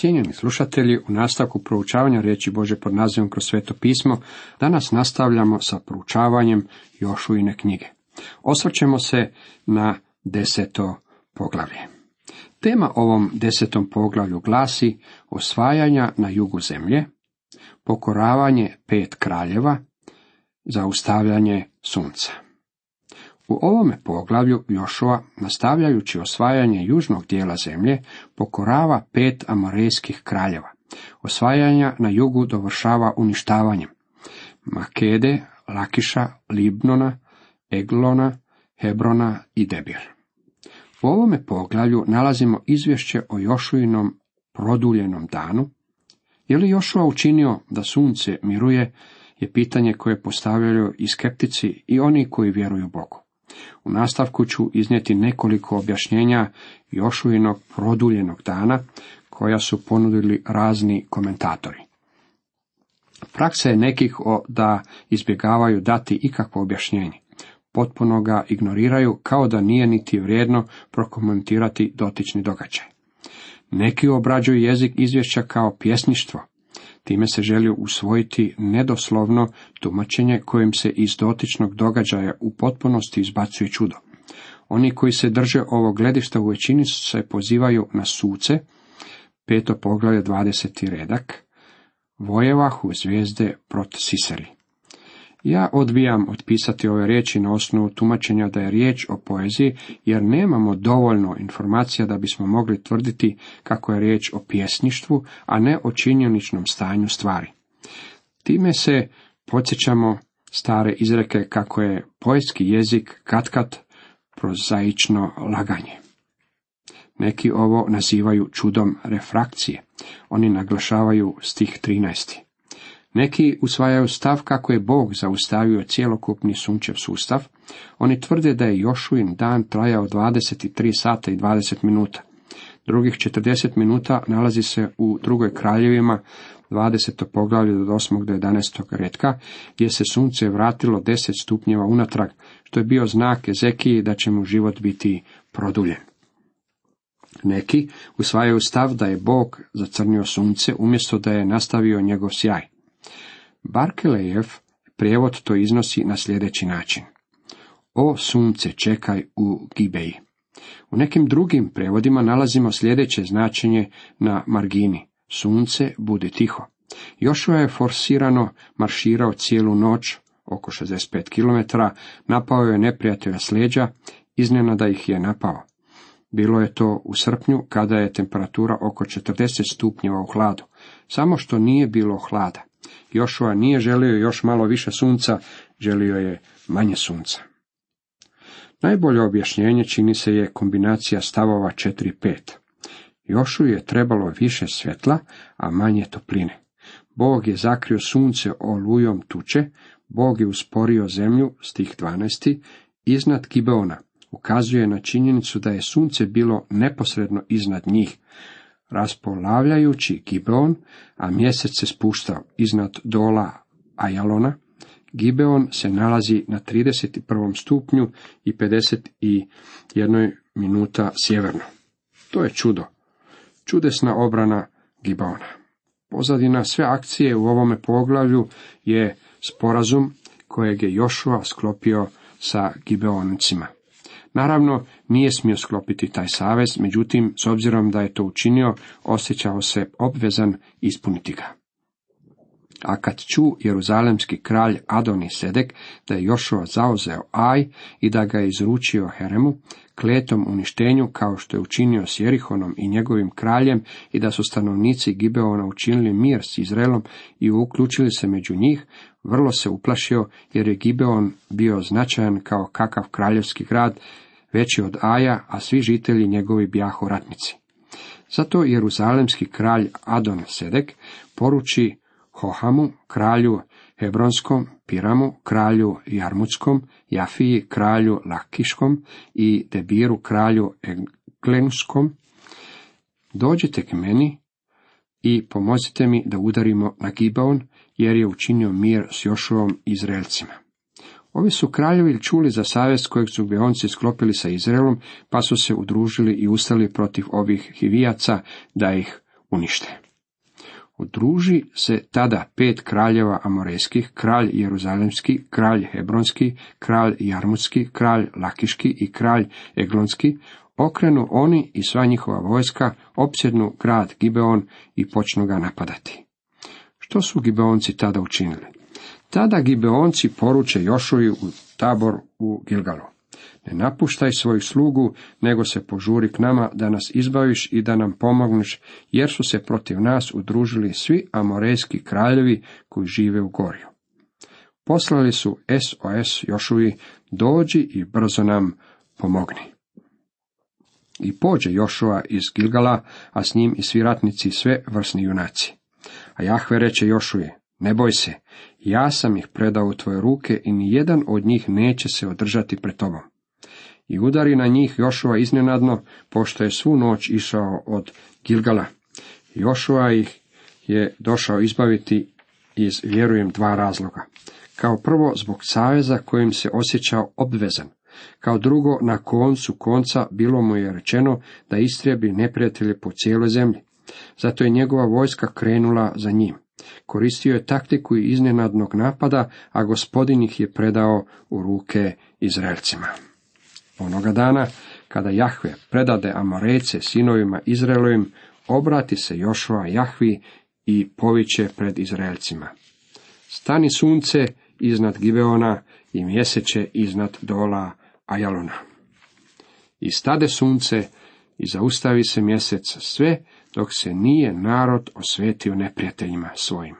Cijenjeni slušatelji, u nastavku proučavanja riječi Bože pod nazivom kroz sveto pismo, danas nastavljamo sa proučavanjem Jošujine knjige. Osvrćemo se na deseto poglavlje. Tema ovom desetom poglavlju glasi osvajanja na jugu zemlje, pokoravanje pet kraljeva, zaustavljanje sunca. U ovome poglavlju Jošova, nastavljajući osvajanje južnog dijela zemlje, pokorava pet amorejskih kraljeva. Osvajanja na jugu dovršava uništavanjem. Makede, Lakiša, Libnona, Eglona, Hebrona i Debir. U ovome poglavlju nalazimo izvješće o Jošuinom produljenom danu. Je li Jošua učinio da sunce miruje, je pitanje koje postavljaju i skeptici i oni koji vjeruju Bogu. U nastavku ću iznijeti nekoliko objašnjenja Jošuinog produljenog dana, koja su ponudili razni komentatori. Praksa je nekih da izbjegavaju dati ikakvo objašnjenje. Potpuno ga ignoriraju kao da nije niti vrijedno prokomentirati dotični događaj. Neki obrađuju jezik izvješća kao pjesništvo, Time se želi usvojiti nedoslovno tumačenje kojim se iz dotičnog događaja u potpunosti izbacuje čudo. Oni koji se drže ovog gledišta u većini se pozivaju na suce, peto poglavlje 20. redak, vojevahu zvijezde prot Siseri. Ja odbijam otpisati ove riječi na osnovu tumačenja da je riječ o poeziji, jer nemamo dovoljno informacija da bismo mogli tvrditi kako je riječ o pjesništvu, a ne o činjeničnom stanju stvari. Time se podsjećamo stare izreke kako je poetski jezik katkat prozaično laganje. Neki ovo nazivaju čudom refrakcije. Oni naglašavaju stih 13. Neki usvajaju stav kako je Bog zaustavio cjelokupni sunčev sustav. Oni tvrde da je Jošuin dan trajao 23 sata i 20 minuta. Drugih 40 minuta nalazi se u drugoj kraljevima 20. poglavlje do 8. do 11. redka, gdje se sunce vratilo 10 stupnjeva unatrag, što je bio znak Ezekiji da će mu život biti produljen. Neki usvajaju stav da je Bog zacrnio sunce umjesto da je nastavio njegov sjaj. Barkelejev prijevod to iznosi na sljedeći način. O sunce, čekaj u Gibeji. U nekim drugim prevodima nalazimo sljedeće značenje na margini. Sunce, budi tiho. Jošua je forsirano marširao cijelu noć, oko 65 km, napao je neprijatelja s leđa, iznenada ih je napao. Bilo je to u srpnju, kada je temperatura oko 40 stupnjeva u hladu, samo što nije bilo hlada. Jošua nije želio još malo više sunca, želio je manje sunca. Najbolje objašnjenje čini se je kombinacija stavova 4-5. Jošu je trebalo više svjetla, a manje topline. Bog je zakrio sunce olujom tuče, Bog je usporio zemlju, stih 12. iznad Kibeona. Ukazuje na činjenicu da je sunce bilo neposredno iznad njih, raspolavljajući Gibeon, a mjesec se spuštao iznad dola Ajalona, Gibeon se nalazi na 31. stupnju i 51 minuta sjeverno. To je čudo. Čudesna obrana Gibeona. Pozadina sve akcije u ovome poglavlju je sporazum kojeg je Jošua sklopio sa Gibeonicima. Naravno, nije smio sklopiti taj savez, međutim, s obzirom da je to učinio, osjećao se obvezan ispuniti ga. A kad ču jeruzalemski kralj Adoni Sedek da je Jošua zauzeo Aj i da ga je izručio Heremu, kletom uništenju kao što je učinio s Jerihonom i njegovim kraljem i da su stanovnici Gibeona učinili mir s Izraelom i uključili se među njih, vrlo se uplašio jer je Gibeon bio značajan kao kakav kraljevski grad, veći od Aja, a svi žitelji njegovi bjahu ratnici. Zato jeruzalemski kralj Adon Sedek poruči Hohamu, kralju Hebronskom, Piramu, kralju Jarmutskom, Jafiji, kralju Lakiškom i Debiru, kralju Eglenskom, dođite k meni i pomozite mi da udarimo na Gibaon, jer je učinio mir s Jošuvom Izraelcima. Ovi su kraljevi čuli za savez kojeg su Beonci sklopili sa Izraelom, pa su se udružili i ustali protiv ovih hivijaca da ih unište. Udruži se tada pet kraljeva amorejskih, kralj Jeruzalemski, kralj Hebronski, kralj Jarmutski, kralj Lakiški i kralj Eglonski, okrenu oni i sva njihova vojska, opsjednu grad Gibeon i počnu ga napadati. Što su Gibeonci tada učinili? Tada Gibeonci poruče Jošuju u tabor u Gilgalu. Ne napuštaj svoju slugu, nego se požuri k nama da nas izbaviš i da nam pomogneš, jer su se protiv nas udružili svi amorejski kraljevi koji žive u gorju. Poslali su SOS Jošuji, dođi i brzo nam pomogni. I pođe Jošua iz Gilgala, a s njim i svi ratnici sve vrsni junaci. A Jahve reče Jošuje, ne boj se, ja sam ih predao u tvoje ruke i ni jedan od njih neće se održati pred tobom. I udari na njih Jošua iznenadno, pošto je svu noć išao od Gilgala. Jošua ih je došao izbaviti iz, vjerujem, dva razloga. Kao prvo, zbog saveza kojim se osjećao obvezan. Kao drugo, na koncu konca bilo mu je rečeno da istrijebi neprijatelje po cijeloj zemlji. Zato je njegova vojska krenula za njim. Koristio je taktiku iznenadnog napada, a gospodin ih je predao u ruke Izraelcima. Onoga dana, kada Jahve predade Amorejce sinovima Izraelovim, obrati se Jošova Jahvi i poviće pred Izraelcima. Stani sunce iznad Gibeona i mjeseče iznad dola Ajalona. I stade sunce i zaustavi se mjesec sve dok se nije narod osvetio neprijateljima svojim.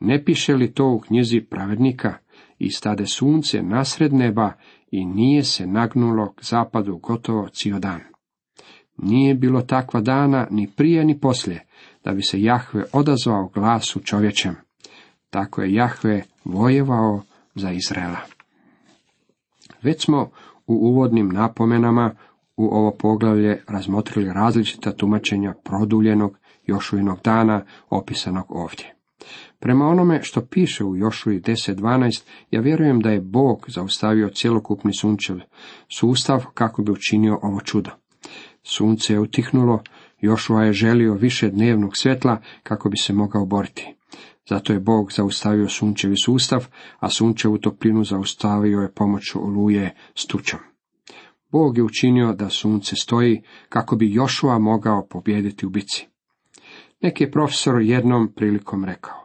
Ne piše li to u knjizi pravednika i stade sunce nasred neba i nije se nagnulo k zapadu gotovo cijel dan. Nije bilo takva dana ni prije ni poslije, da bi se Jahve odazvao glasu čovječem. Tako je Jahve vojevao za Izraela. Već smo u uvodnim napomenama u ovo poglavlje razmotrili različita tumačenja produljenog Jošuinog dana opisanog ovdje. Prema onome što piše u Jošuji 10.12, ja vjerujem da je Bog zaustavio cjelokupni sunčev sustav kako bi učinio ovo čudo. Sunce je utihnulo, Jošua je želio više dnevnog svjetla kako bi se mogao boriti. Zato je Bog zaustavio sunčevi sustav, a sunčevu toplinu zaustavio je pomoću oluje s tučom. Bog je učinio da sunce stoji kako bi Jošua mogao pobijediti u bici. Neki je profesor jednom prilikom rekao.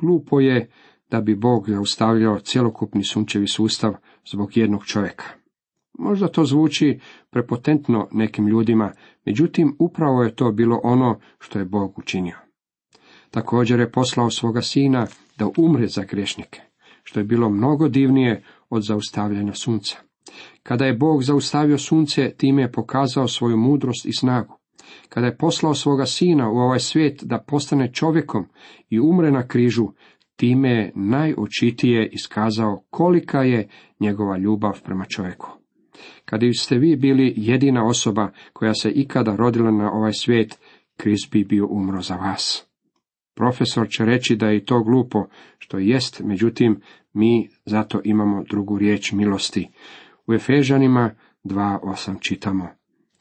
Glupo je da bi Bog zaustavljao cjelokupni sunčevi sustav zbog jednog čovjeka. Možda to zvuči prepotentno nekim ljudima, međutim upravo je to bilo ono što je Bog učinio. Također je poslao svoga sina da umre za grešnike, što je bilo mnogo divnije od zaustavljanja sunca. Kada je Bog zaustavio sunce, time je pokazao svoju mudrost i snagu. Kada je poslao svoga sina u ovaj svijet da postane čovjekom i umre na križu, time je najočitije iskazao kolika je njegova ljubav prema čovjeku. Kada ste vi bili jedina osoba koja se ikada rodila na ovaj svijet, Krist bi bio umro za vas. Profesor će reći da je to glupo, što jest, međutim, mi zato imamo drugu riječ milosti. U Efežanima 2.8 čitamo,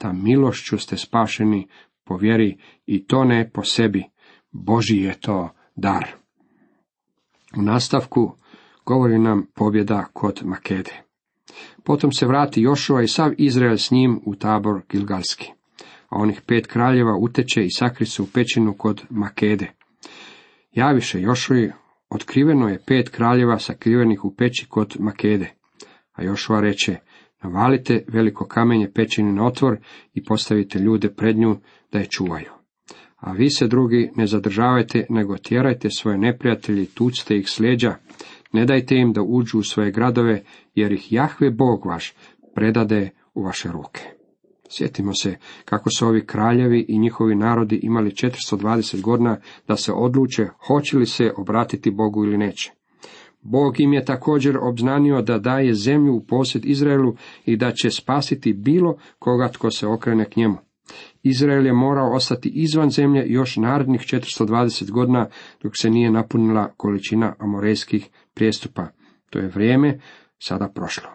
ta milošću ste spašeni po vjeri i to ne po sebi, Boži je to dar. U nastavku govori nam pobjeda kod Makede. Potom se vrati Jošova i sav Izrael s njim u tabor Gilgalski. A onih pet kraljeva uteče i sakri se u pećinu kod Makede. Javiše Jošovi, otkriveno je pet kraljeva sakrivenih u peći kod Makede. A Jošua reče, navalite veliko kamenje pećini na otvor i postavite ljude pred nju da je čuvaju. A vi se drugi ne zadržavajte, nego tjerajte svoje neprijatelji, tucite ih slijeđa, ne dajte im da uđu u svoje gradove, jer ih Jahve Bog vaš predade u vaše ruke. Sjetimo se kako su ovi kraljevi i njihovi narodi imali 420 godina da se odluče hoće li se obratiti Bogu ili neće. Bog im je također obznanio da daje zemlju u posjed Izraelu i da će spasiti bilo koga tko se okrene k njemu. Izrael je morao ostati izvan zemlje još narednih 420 godina dok se nije napunila količina amorejskih prijestupa. To je vrijeme sada prošlo.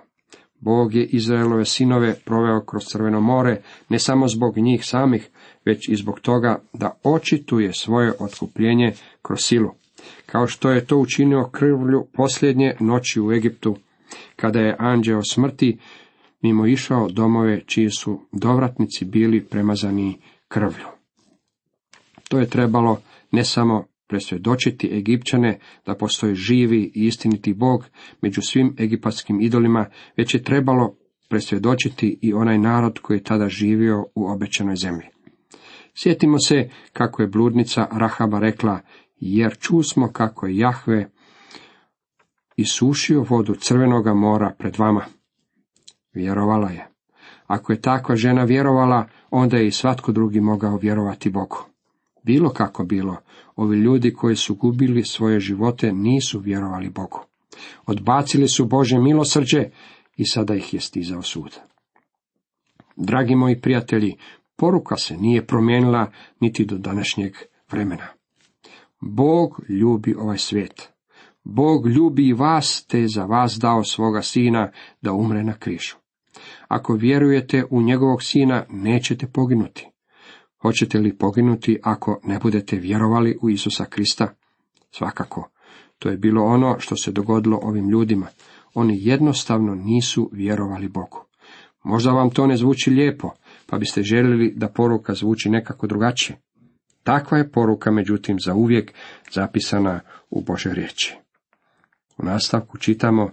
Bog je Izraelove sinove proveo kroz Crveno more, ne samo zbog njih samih, već i zbog toga da očituje svoje otkupljenje kroz silu. Kao što je to učinio krvlju posljednje noći u Egiptu, kada je anđeo smrti mimo išao domove čiji su dovratnici bili premazani krvlju. To je trebalo ne samo presvjedočiti Egipćane da postoji živi i istiniti Bog među svim egipatskim idolima, već je trebalo presvjedočiti i onaj narod koji je tada živio u obećanoj zemlji. Sjetimo se kako je bludnica Rahaba rekla, jer čusmo kako je Jahve isušio vodu crvenoga mora pred vama. Vjerovala je. Ako je takva žena vjerovala, onda je i svatko drugi mogao vjerovati Bogu. Bilo kako bilo, ovi ljudi koji su gubili svoje živote nisu vjerovali Bogu. Odbacili su Bože milosrđe i sada ih je stizao sud. Dragi moji prijatelji, poruka se nije promijenila niti do današnjeg vremena. Bog ljubi ovaj svijet. Bog ljubi i vas, te za vas dao svoga sina da umre na križu. Ako vjerujete u njegovog sina, nećete poginuti. Hoćete li poginuti ako ne budete vjerovali u Isusa Krista? Svakako. To je bilo ono što se dogodilo ovim ljudima. Oni jednostavno nisu vjerovali Bogu. Možda vam to ne zvuči lijepo, pa biste željeli da poruka zvuči nekako drugačije. Takva je poruka, međutim, za uvijek zapisana u Bože riječi. U nastavku čitamo,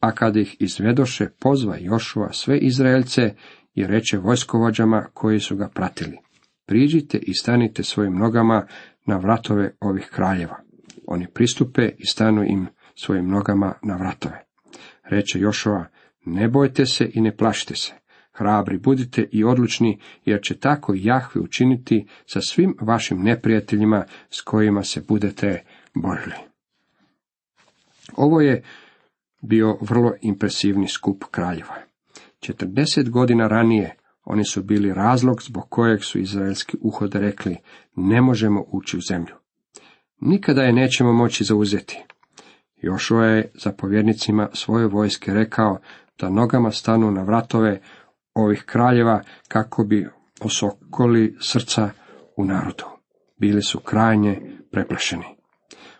a kad ih izvedoše, pozva Jošua sve Izraelce i reče vojskovođama koji su ga pratili. Priđite i stanite svojim nogama na vratove ovih kraljeva. Oni pristupe i stanu im svojim nogama na vratove. Reče Jošova, ne bojte se i ne plašite se. Hrabri budite i odlučni, jer će tako Jahve učiniti sa svim vašim neprijateljima s kojima se budete borili. Ovo je bio vrlo impresivni skup kraljeva. 40 godina ranije oni su bili razlog zbog kojeg su izraelski uhode rekli, ne možemo ući u zemlju. Nikada je nećemo moći zauzeti. Jošua je zapovjednicima svoje vojske rekao da nogama stanu na vratove ovih kraljeva kako bi osokoli srca u narodu. Bili su krajnje preplašeni.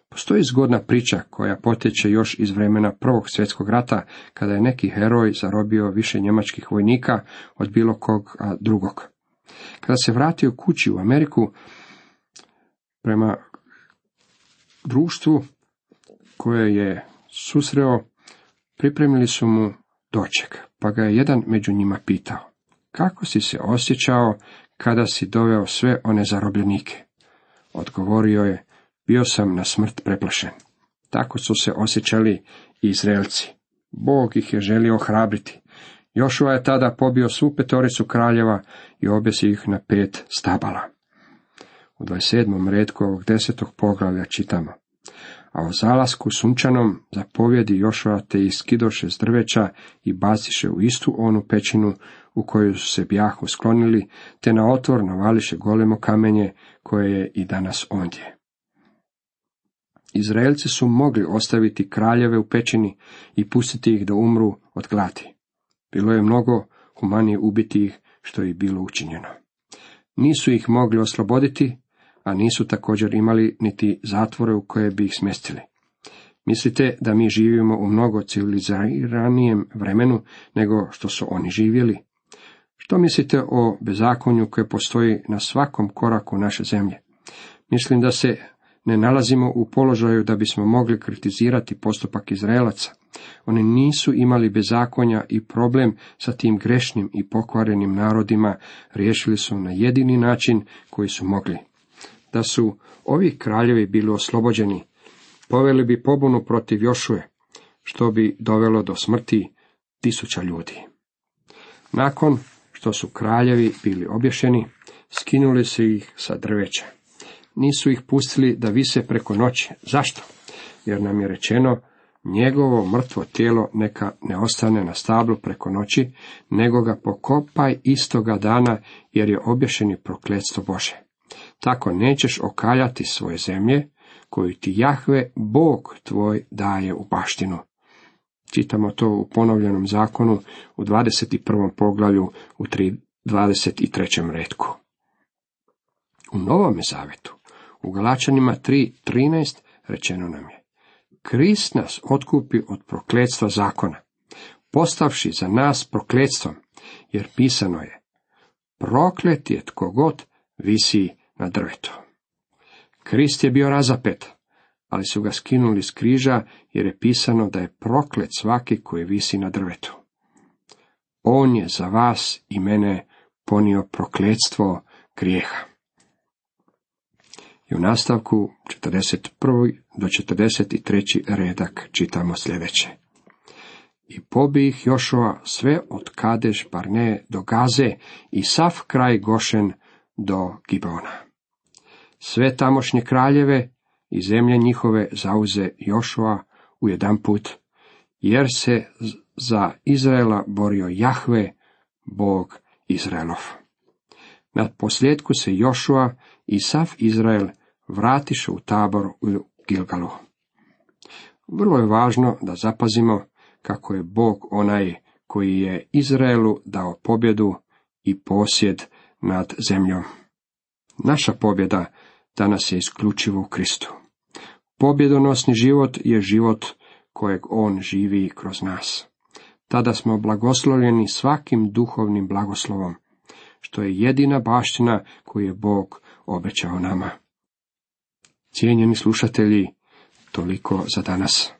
Postoji zgodna priča koja potječe još iz vremena Prvog svjetskog rata, kada je neki heroj zarobio više njemačkih vojnika od bilo kog drugog. Kada se vratio kući u Ameriku, prema društvu koje je susreo, pripremili su mu doček, pa ga je jedan među njima pitao, kako si se osjećao kada si doveo sve one zarobljenike? Odgovorio je, bio sam na smrt preplašen. Tako su se osjećali i Izraelci. Bog ih je želio ohrabriti. Jošua je tada pobio svu petoricu kraljeva i obesi ih na pet stabala. U 27. redku ovog desetog poglavlja čitamo. A o zalasku sunčanom zapovjedi Jošua te iskidoše s drveća i baciše u istu onu pećinu u koju su se bjahu sklonili, te na otvor navališe golemo kamenje koje je i danas ondje. Izraelci su mogli ostaviti kraljeve u pećini i pustiti ih da umru od gladi. Bilo je mnogo humanije ubiti ih što je bilo učinjeno. Nisu ih mogli osloboditi, a nisu također imali niti zatvore u koje bi ih smestili. Mislite da mi živimo u mnogo civiliziranijem vremenu nego što su oni živjeli? Što mislite o bezakonju koje postoji na svakom koraku naše zemlje? Mislim da se ne nalazimo u položaju da bismo mogli kritizirati postupak Izraelaca. Oni nisu imali bezakonja i problem sa tim grešnim i pokvarenim narodima riješili su na jedini način koji su mogli. Da su ovi kraljevi bili oslobođeni, poveli bi pobunu protiv Jošue, što bi dovelo do smrti tisuća ljudi. Nakon što su kraljevi bili obješeni, skinuli su ih sa drveća nisu ih pustili da vise preko noći. Zašto? Jer nam je rečeno, njegovo mrtvo tijelo neka ne ostane na stablu preko noći, nego ga pokopaj istoga dana, jer je obješeni prokletstvo Bože. Tako nećeš okaljati svoje zemlje, koju ti Jahve, Bog tvoj, daje u baštinu. Čitamo to u ponovljenom zakonu u 21. poglavlju u 23. redku. U Novome zavetu, u Galačanima 3.13 rečeno nam je Krist nas otkupi od prokletstva zakona, postavši za nas prokletstvom, jer pisano je Proklet je tko god visi na drvetu. Krist je bio razapet, ali su ga skinuli s križa, jer je pisano da je proklet svaki koji visi na drvetu. On je za vas i mene ponio prokletstvo grijeha. I u nastavku 41. do 43. redak čitamo sljedeće. I pobi ih Jošova sve od Kadeš Barne do Gaze i sav kraj Gošen do Gibona. Sve tamošnje kraljeve i zemlje njihove zauze Jošua u jedan put, jer se za Izraela borio Jahve, Bog Izraelov. Na posljedku se Jošua i sav Izrael vratiše u tabor u Gilgalu. Vrlo je važno da zapazimo kako je Bog onaj koji je Izraelu dao pobjedu i posjed nad zemljom. Naša pobjeda danas je isključivo u Kristu. Pobjedonosni život je život kojeg On živi kroz nas. Tada smo blagoslovljeni svakim duhovnim blagoslovom, što je jedina baština koju je Bog obećao nama. Cijenjeni slušatelji, toliko za danas.